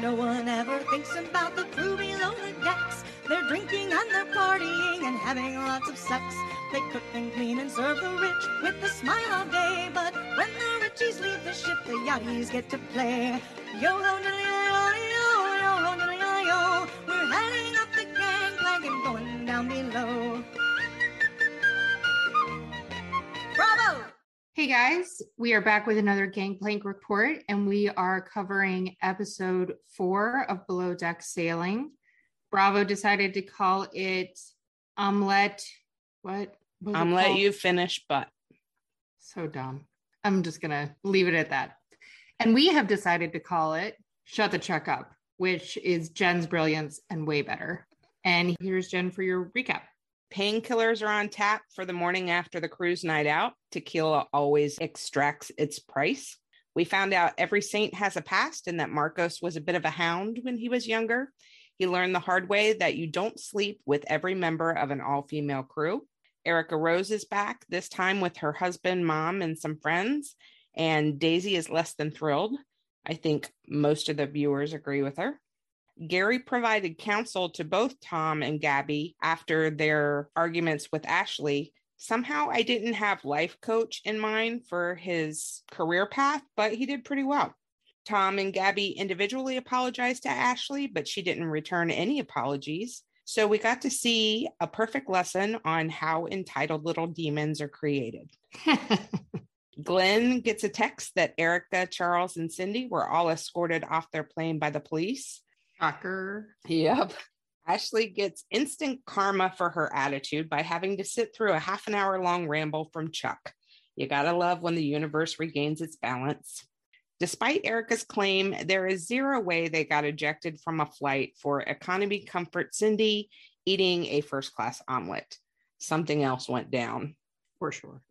No one ever thinks about the crew below the decks. They're drinking and they're partying and having lots of sex. They cook and clean and serve the rich with a smile all day. But when the richies leave the ship, the yachties get to play. Yo ho diddly yo yo yo ho diddly yo. We're heading up the gangplank and going down below. Hey guys, we are back with another Gangplank report, and we are covering episode four of Below Deck Sailing. Bravo decided to call it Omelette. What? was it I'm let you finish, but So dumb. I'm just gonna leave it at that. And we have decided to call it Shut the Check Up, which is Jen's brilliance and way better. And here's Jen for your recap. Painkillers are on tap for the morning after the cruise night out. Tequila always extracts its price. We found out every saint has a past and that Marcos was a bit of a hound when he was younger. He learned the hard way that you don't sleep with every member of an all female crew. Erica Rose is back, this time with her husband, mom, and some friends. And Daisy is less than thrilled. I think most of the viewers agree with her. Gary provided counsel to both Tom and Gabby after their arguments with Ashley. Somehow I didn't have life coach in mind for his career path, but he did pretty well. Tom and Gabby individually apologized to Ashley, but she didn't return any apologies. So we got to see a perfect lesson on how entitled little demons are created. Glenn gets a text that Erica, Charles, and Cindy were all escorted off their plane by the police. Shocker. Yep. Ashley gets instant karma for her attitude by having to sit through a half an hour long ramble from Chuck. You gotta love when the universe regains its balance. Despite Erica's claim, there is zero way they got ejected from a flight for economy comfort Cindy eating a first class omelet. Something else went down. For sure.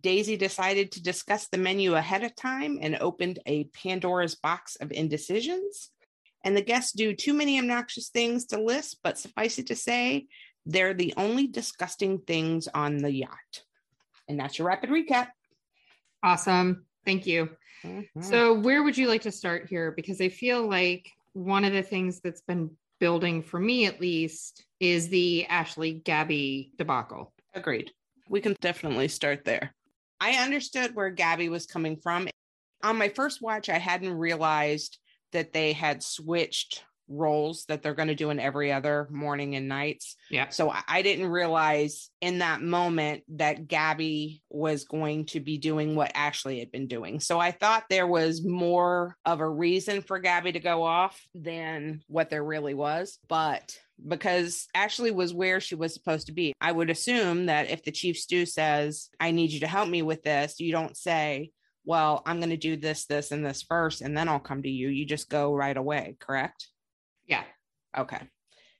Daisy decided to discuss the menu ahead of time and opened a Pandora's box of indecisions. And the guests do too many obnoxious things to list, but suffice it to say, they're the only disgusting things on the yacht. And that's your rapid recap. Awesome. Thank you. Mhm. So, where would you like to start here? Because I feel like one of the things that's been building for me, at least, is the Ashley Gabby debacle. Agreed. We can definitely start there. I understood where Gabby was coming from. On my first watch, I hadn't realized that they had switched roles that they're going to do in every other morning and nights. Yeah. So I- I didn't realize in that moment that Gabby was going to be doing what Ashley had been doing. So I thought there was more of a reason for Gabby to go off than what there really was. But because Ashley was where she was supposed to be, I would assume that if the chief stew says, I need you to help me with this, you don't say, well, I'm going to do this, this, and this first, and then I'll come to you. You just go right away, correct? Yeah. Okay.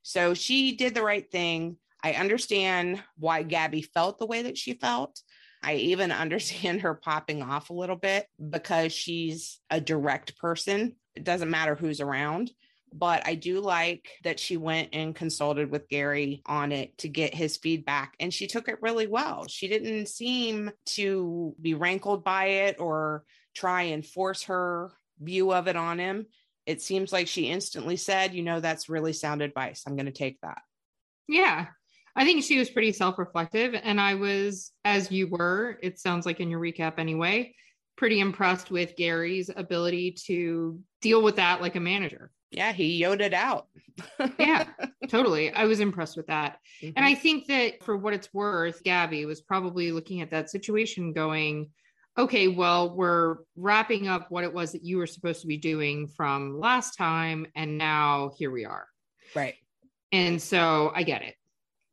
So she did the right thing. I understand why Gabby felt the way that she felt. I even understand her popping off a little bit because she's a direct person. It doesn't matter who's around. But I do like that she went and consulted with Gary on it to get his feedback, and she took it really well. She didn't seem to be rankled by it or try and force her view of it on him it seems like she instantly said, you know, that's really sound advice. I'm going to take that. Yeah. I think she was pretty self reflective. And I was, as you were, it sounds like in your recap anyway, pretty impressed with Gary's ability to deal with that like a manager. Yeah, he yoded it out. yeah, totally. I was impressed with that. Mhm. And I think that for what it's worth, Gabby was probably looking at that situation going, okay, well, we're wrapping up what it was that you were supposed to be doing from last time. And now here we are. right. And so I get it.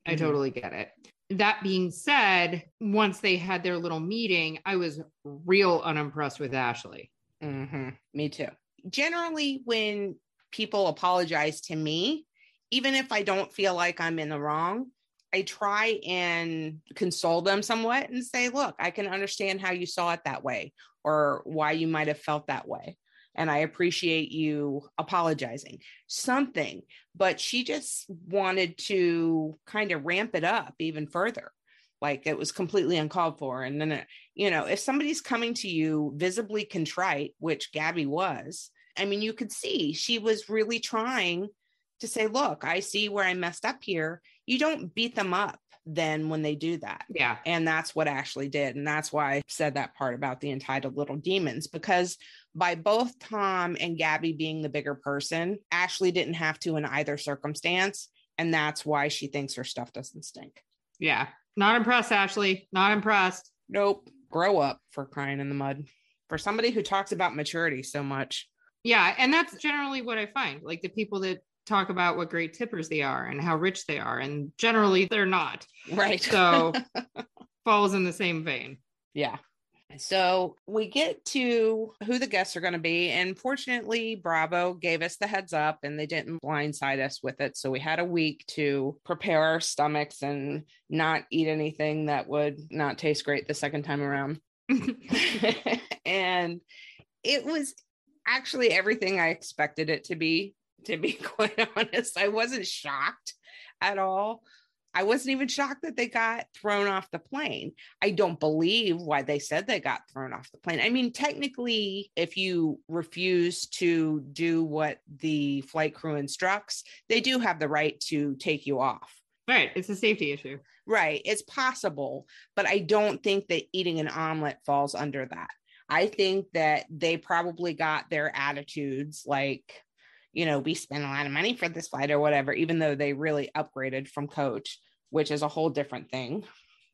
I Mhm. totally get it. That being said, once they had their little meeting, I was real unimpressed with Ashley. hmm Me too. Generally, when people apologize to me, even if I don't feel like I'm in the wrong, I try and console them somewhat and say, look, I can understand how you saw it that way or why you might have felt that way. And I appreciate you apologizing, something. But she just wanted to kind of ramp it up even further. Like it was completely uncalled for. And then, it, you know, if somebody's coming to you visibly contrite, which Gabby was, I mean, you could see she was really trying to say, look, I see where I messed up here. You don't beat them up then when they do that. Yeah. And that's what Ashley did. And that's why I said that part about the entitled little demons, because by both Tom and Gabby being the bigger person, Ashley didn't have to in either circumstance. And that's why she thinks her stuff doesn't stink. Yeah. Not impressed, Ashley. Not impressed. Nope. Grow up for crying in the mud. For somebody who talks about maturity so much. Yeah. And that's generally what I find like the people that talk about what great tippers they are and how rich they are. And generally they're not. Right. So falls in the same vein. Yeah. So we get to who the guests are going to be. And fortunately, Bravo gave us the heads up and they didn't blindside us with it. So we had a week to prepare our stomachs and not eat anything that would not taste great the second time around. and it was actually everything I expected it to be, to be quite honest. I wasn't shocked at all. I wasn't even shocked that they got thrown off the plane. I don't believe why they said they got thrown off the plane. I mean, technically, if you refuse to do what the flight crew instructs, they do have the right to take you off. Right. It's a safety issue. Right. It's possible, but I don't think that eating an omelet falls under that. I think that they probably got their attitudes like, you know, we spent a lot of money for this flight or whatever, even though they really upgraded from coach, which is a whole different thing.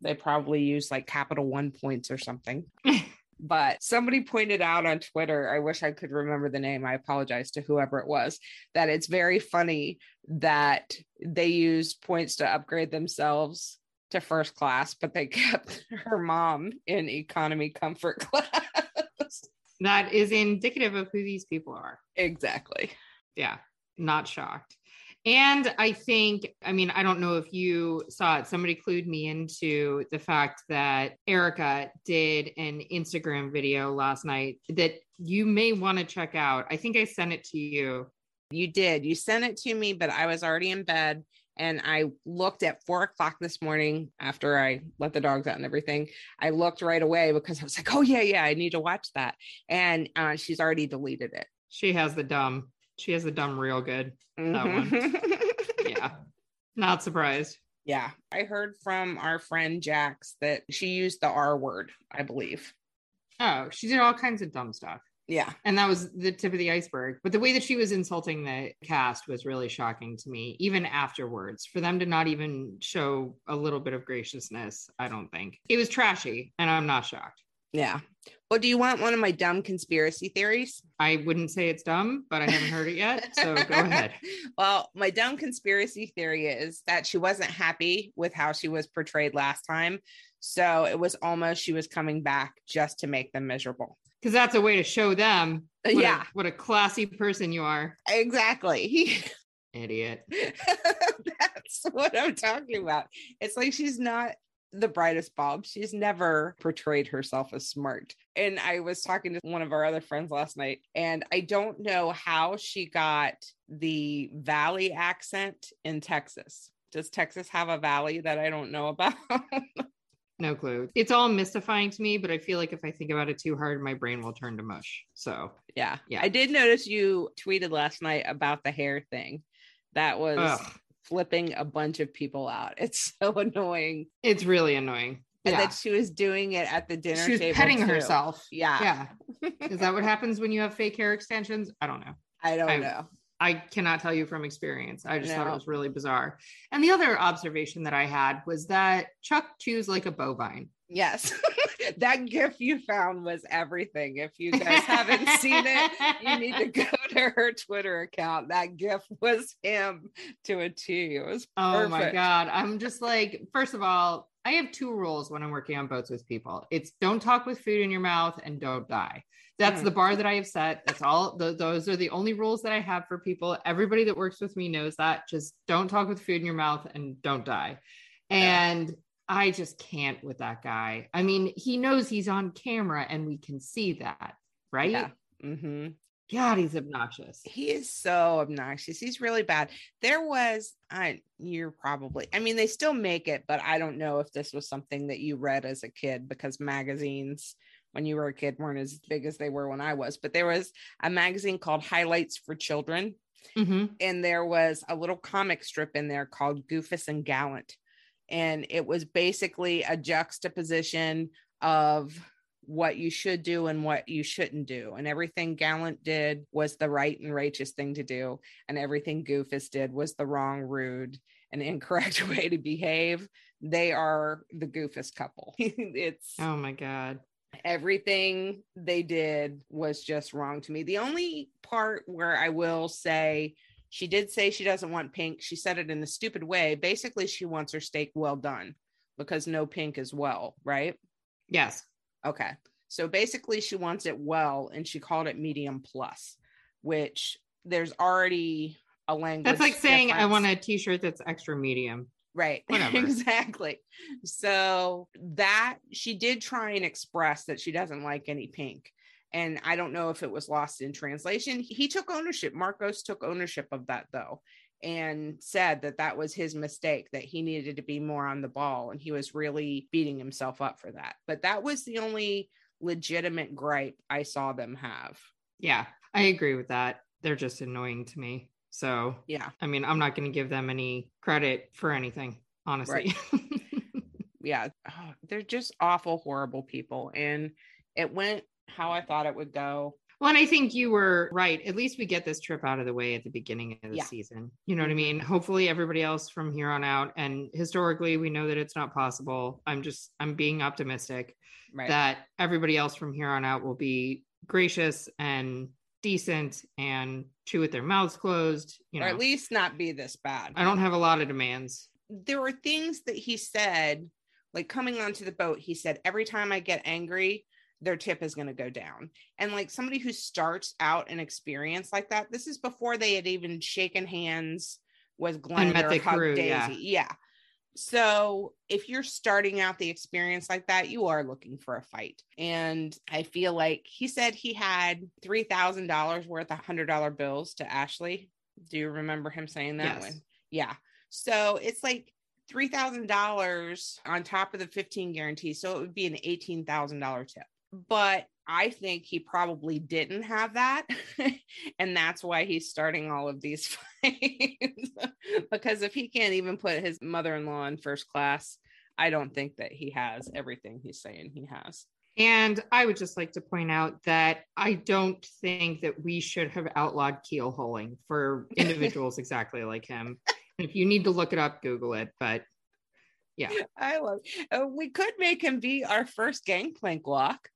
They probably use like Capital One points or something. but somebody pointed out on Twitter, I wish I could remember the name. I apologize to whoever it was, that it's very funny that they used points to upgrade themselves to first class, but they kept her mom in economy comfort class. That is indicative of who these people are. exactly. Yeah. Not shocked. And I think, I mean, I don't know if you saw it. Somebody clued me into the fact that Erica did an Instagram video last night that you may want to check out. I think I sent it to you. You did. You sent it to me, but I was already in bed. And I looked at four o'clock this morning after I let the dogs out and everything. I looked right away because I was like, oh, yeah, yeah, I need to watch that. And uh, she's already deleted it. She has the dumb. She has the dumb real good. one. Mhm. Yeah. Not surprised. yeah. I heard from our friend Jax that she used the R word, I believe. Oh, she did all kinds of dumb stuff. Yeah. And that was the tip of the iceberg. But the way that she was insulting the cast was really shocking to me, even afterwards. For them to not even show a little bit of graciousness, I don't think. It was trashy, and I'm not shocked. Yeah. Well, do you want one of my dumb conspiracy theories? I wouldn't say it's dumb, but I haven't heard it yet. So go ahead. well, my dumb conspiracy theory is that she wasn't happy with how she was portrayed last time. So it was almost she was coming back just to make them miserable. Because that's a way to show them uh, what, Yeah. a, what a classy person you are. Exactly. Idiot. That's what I'm talking about. It's like she's not the brightest bulb. She's never portrayed herself as smart. And I was talking to one of our other friends last night, and I don't know how she got the valley accent in Texas. Does Texas have a valley that I don't know about? No clue. It's all mystifying to me, but I feel like if I think about it too hard, my brain will turn to mush. So, yeah. Yeah. I did notice you tweeted last night about the hair thing. That was ugh, flipping a bunch of people out. It's so annoying. it's really annoying. and Yeah. that she was doing it at the dinner She was table. petting too. herself. Yeah. Yeah. Is that what happens when you have fake hair extensions? I don't know. I don't I- know. I cannot tell you from experience. I just thought it was really bizarre. And the other observation that I had was that Chuck chews like a bovine. Yes. that gif you found was everything. If you guys haven't seen it, you need to go to her Twitter account. That gif was him to a T. It was Oh my god. I'm just like, first of all, I have two rules when I'm working on boats with people. It's don't talk with food in your mouth and don't die. That's Mhm. the bar that I have set. That's all. th- those are the only rules that I have for people. Everybody that works with me knows that. Just don't talk with food in your mouth and don't die. And I just can't with that guy. I mean, he knows he's on camera and we can see that, right? Yeah. hmm God, he's obnoxious. He is so obnoxious. He's really bad. There was, I you're probably, I mean, they still make it, but I don't know if this was something that you read as a kid because magazines when you were a kid weren't as big as they were when I was. But there was a magazine called Highlights for Children, Mhm. and there was a little comic strip in there called Goofus and Gallant. And it was basically a juxtaposition of what you should do and what you shouldn't do. And everything Gallant did was the right and righteous thing to do. And everything Goofus did was the wrong, rude, and incorrect way to behave. They are the Goofus couple. it's Oh my God. everything they did was just wrong to me. The only part where I will say she did say she doesn't want pink, she said it in a stupid way. Basically, she wants her steak well done because no pink is well, right? Yes. Okay. So basically, she wants it well and she called it medium plus, which there's already a language. That's like saying I want a t-shirt that's extra medium. Right. Whatever. exactly. So that she did try and express that she doesn't like any pink. And I don't know if it was lost in translation. He took ownership. Marcos took ownership of that though and said that that was his mistake, that he needed to be more on the ball. And he was really beating himself up for that. But that was the only legitimate gripe I saw them have. Yeah, I agree with that. They're just annoying to me. So, Yeah. I mean, I'm not going to give them any credit for anything, honestly. yeah, oh, they're just awful, horrible people. And it went how I thought it would go. Well, and I think you were right. At least we get this trip out of the way at the beginning of the Yeah. season. You know what I Mhm. mean? Hopefully, everybody else from here on out. And historically, we know that it's not possible. I'm just, I'm being optimistic Right. that everybody else from here on out will be gracious and decent and chew with their mouths closed. You know, or at least not be this bad. I don't have a lot of demands. There were things that he said, like coming onto the boat, he said, every time I get angry, their tip is going to go down. And like somebody who starts out an experience like that, this is before they had even shaken hands with Glenn or crew, Daisy. yeah. yeah. So if you're starting out the experience like that, you are looking for a fight. And I feel like he said he had $3,000 worth of $100 bills to Ashley. Do you remember him saying that Yes. one? Yeah. So it's like $3,000 on top of the 15 guarantees. So it would be an $18,000 tip. But I think he probably didn't have that. and that's why he's starting all of these fights. because if he can't even put his mother in law in first class, I don't think that he has everything he's saying he has. And I would just like to point out that I don't think that we should have outlawed keelhauling for individuals exactly like him. If you need to look it up, Google it. But yeah. I love uh, we could make him be our first gangplank walk.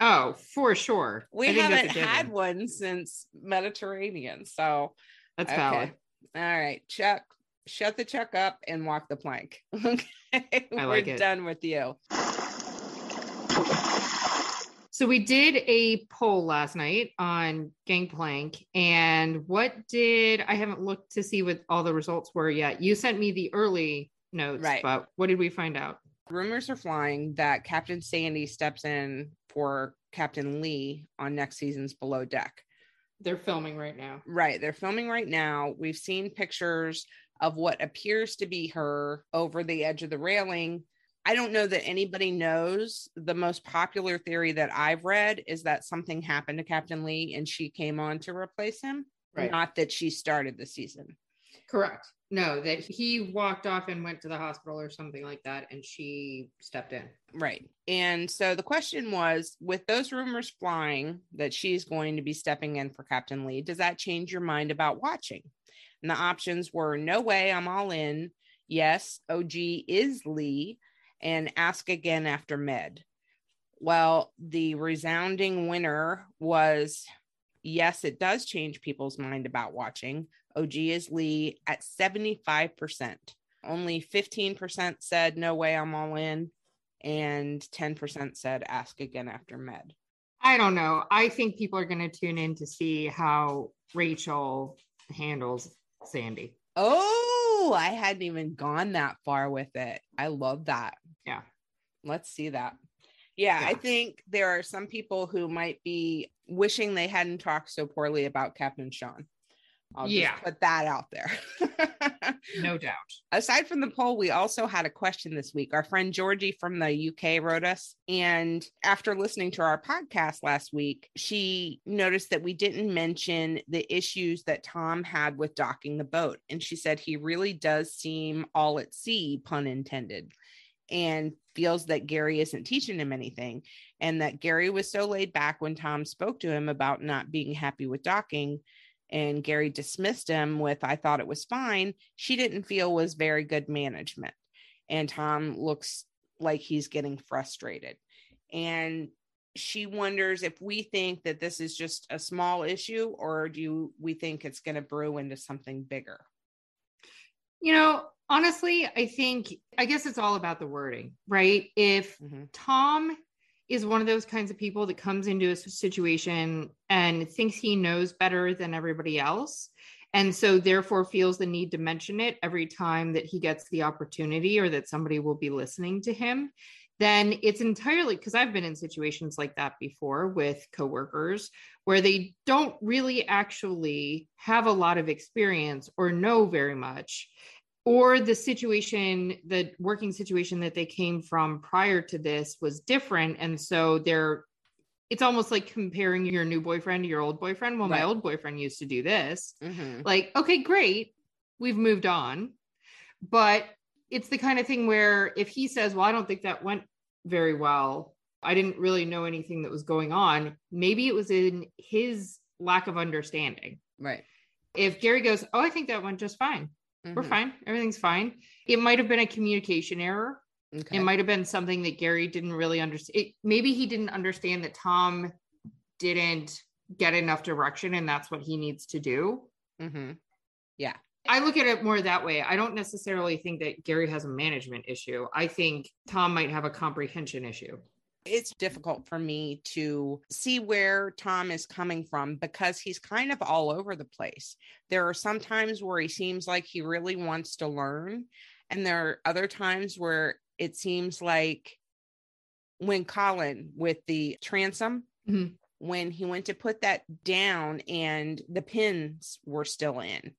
Oh, for sure. We I think that's a haven't had one since Mediterranean. So That's okay. valid. All right, Chuck, shut the Chuck up and walk the plank. Okay. I We're like it. done with you. So we did a poll last night on Gangplank, and what did I haven't looked to see what all the results were yet. You sent me the early notes, Right. but what did we find out? Rumors are flying that Captain Sandy steps in for Captain Lee on next season's Below Deck. They're filming right now. Right. They're filming right now. We've seen pictures of what appears to be her over the edge of the railing. I don't know that anybody knows. The most popular theory that I've read is that something happened to Captain Lee and she came on to replace him, Right. not that she started the season. Correct. No, that he walked off and went to the hospital or something like that, and she stepped in. Right. And so the question was with those rumors flying that she's going to be stepping in for Captain Lee, does that change your mind about watching? And the options were no way, I'm all in. Yes, OG is Lee, and ask again after med. Well, the resounding winner was yes, it does change people's mind about watching. OG is Lee at 75%. Only 15% said, no way, I'm all in. And 10% said, ask again after med. I don't know. I think people are going to tune in to see how Rachel handles Sandy. Oh, I hadn't even gone that far with it. I love that. Yeah. Let's see that. Yeah, Yeah. I think there are some people who might be wishing they hadn't talked so poorly about Captain Sean. I'll just Yeah. put that out there. No doubt. Aside from the poll, we also had a question this week. Our friend Georgie from the UK wrote us. And after listening to our podcast last week, she noticed that we didn't mention the issues that Tom had with docking the boat. And she said he really does seem all at sea, pun intended, and feels that Gary isn't teaching him anything. And that Gary was so laid back when Tom spoke to him about not being happy with docking and Gary dismissed him with, I thought it was fine, she didn't feel was very good management. And Tom looks like he's getting frustrated. And she wonders if we think that this is just a small issue or do we think it's going to brew into something bigger? You know, honestly, I think, I guess it's all about the wording, right? If Mhm. Tom is one of those kinds of people that comes into a situation and thinks he knows better than everybody else. And so, therefore, feels the need to mention it every time that he gets the opportunity or that somebody will be listening to him. Then it's entirely because I've been in situations like that before with coworkers where they don't really actually have a lot of experience or know very much or the situation the working situation that they came from prior to this was different. And so they're it's almost like comparing your new boyfriend to your old boyfriend. Well Right. my old boyfriend used to do this. Mhm. like okay great. We've moved on. But it's the kind of thing where if he says well i don't think that went very well. I didn't really know anything that was going on maybe it was in his lack of understanding. Right. if gary goes oh i think that went just fine we're Mhm. fine. Everything's fine. It might have been a communication error. Okay. It might have been something that Gary didn't really understand. Maybe he didn't understand that Tom didn't get enough direction and that's what he needs to do. Mhm. I look at it more that way. I don't necessarily think that Gary has a management issue. I think Tom might have a comprehension issue. It's difficult for me to see where Tom is coming from because he's kind of all over the place. There are some times where he seems like he really wants to learn, and there are other times where it seems like when Colin with the transom, Mhm. when he went to put that down and the pins were still in.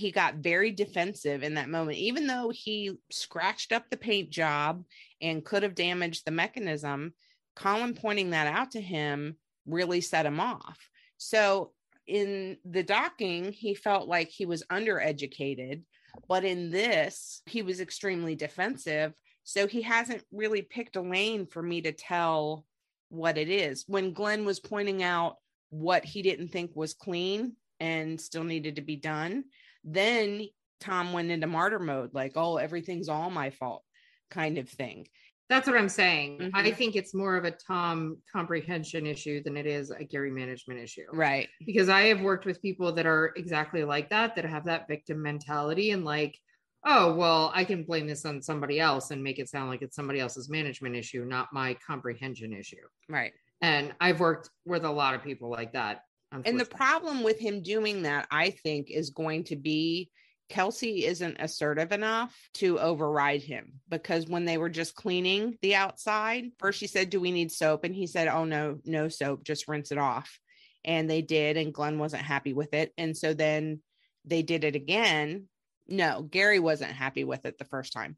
He got very defensive in that moment, even though he scratched up the paint job and could have damaged the mechanism, Colin pointing that out to him really set him off. So in the docking, he felt like he was undereducated, but in this, he was extremely defensive. So he hasn't really picked a lane for me to tell what it is. When Glenn was pointing out what he didn't think was clean and still needed to be done, then Tom went into martyr mode, like, oh, everything's all my fault kind of thing. That's what I'm saying. I Mhm. think it's more of a Tom comprehension issue than it is a Gary management issue. Right. because I have worked with people that are exactly like that, that have that victim mentality and like, oh, well, I can blame this on somebody else and make it sound like it's somebody else's management issue, not my comprehension issue. Right. And I've worked with a lot of people like that. And the problem with him doing that, I think, is going to be Kelsey isn't assertive enough to override him because when they were just cleaning the outside, first she said, Do we need soap? And he said, Oh, no, no soap, just rinse it off. And they did. And Glenn wasn't happy with it. And so then they did it again. No, Gary wasn't happy with it the first time.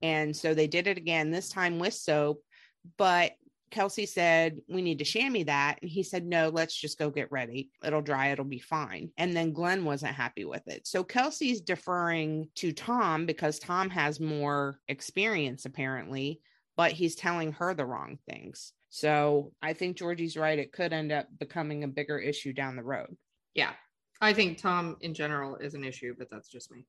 And so they did it again, this time with soap. But Kelsey said, We need to chamois that. And he said, No, let's just go get ready. It'll dry, it'll be fine. And then Glenn wasn't happy with it. So Kelsey's deferring to Tom because Tom has more experience, apparently, but he's telling her the wrong things. So I think Georgie's right. It could end up becoming a bigger issue down the road. Yeah. I think Tom in general is an issue, but that's just me.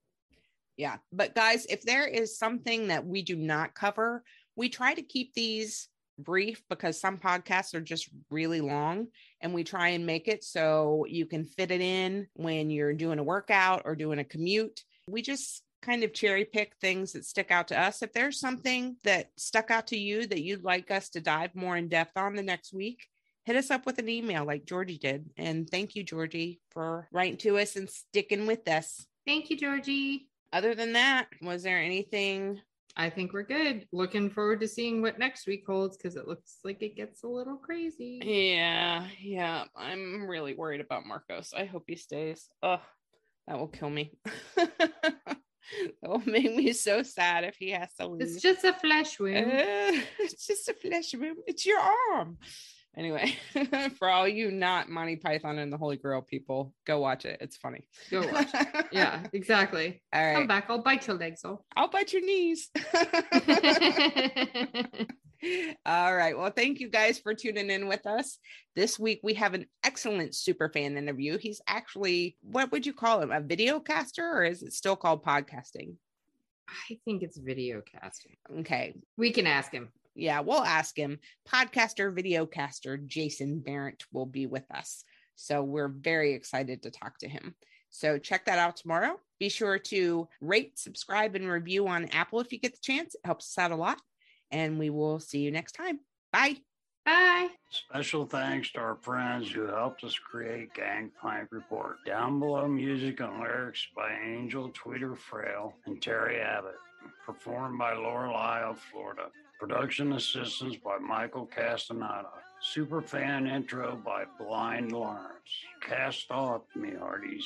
Yeah. But guys, if there is something that we do not cover, we try to keep these brief because some podcasts are just really long and we try and make it so you can fit it in when you're doing a workout or doing a commute. We just kind of cherry pick things that stick out to us. If there's something that stuck out to you that you'd like us to dive more in depth on the next week, hit us up with an email like Georgie did. And thank you, Georgie, for writing to us and sticking with us. Thank you, Georgie. Other than that, was there anything I think we're good. Looking forward to seeing what next week holds because it looks like it gets a little crazy. Yeah, yeah. I'm really worried about Marcos. I hope he stays. Oh, that will kill me. that will make me so sad if he has to leave. It's just a flesh wound. Uh, it's just a flesh wound. It's your arm. Anyway, for all you not Monty Python and the Holy Grail people, go watch it. It's funny. Go watch it. Yeah, exactly. All right. Come back. I'll bite your legs off. I'll bite your knees. All right. Well, thank you guys for tuning in with us. This week we have an excellent super fan interview. He's actually, what would you call him? A video caster or is it still called podcasting? I think it's video casting. Okay. We can ask him. Yeah, we'll ask him. Podcaster, videocaster Jason Barrett will be with us. So we're very excited to talk to him. So check that out tomorrow. Be sure to rate, subscribe, and review on Apple if you get the chance. It helps us out a lot. And we will see you next time. Bye. Bye. Special thanks to our friends who helped us create Gangplank Report. Down below music and lyrics by Angel Tweeter Frail and Terry Abbott, performed by Lorelei of Florida. Production assistance by Michael Castaneda. Superfan intro by Blind Lawrence. Cast off, me hearties.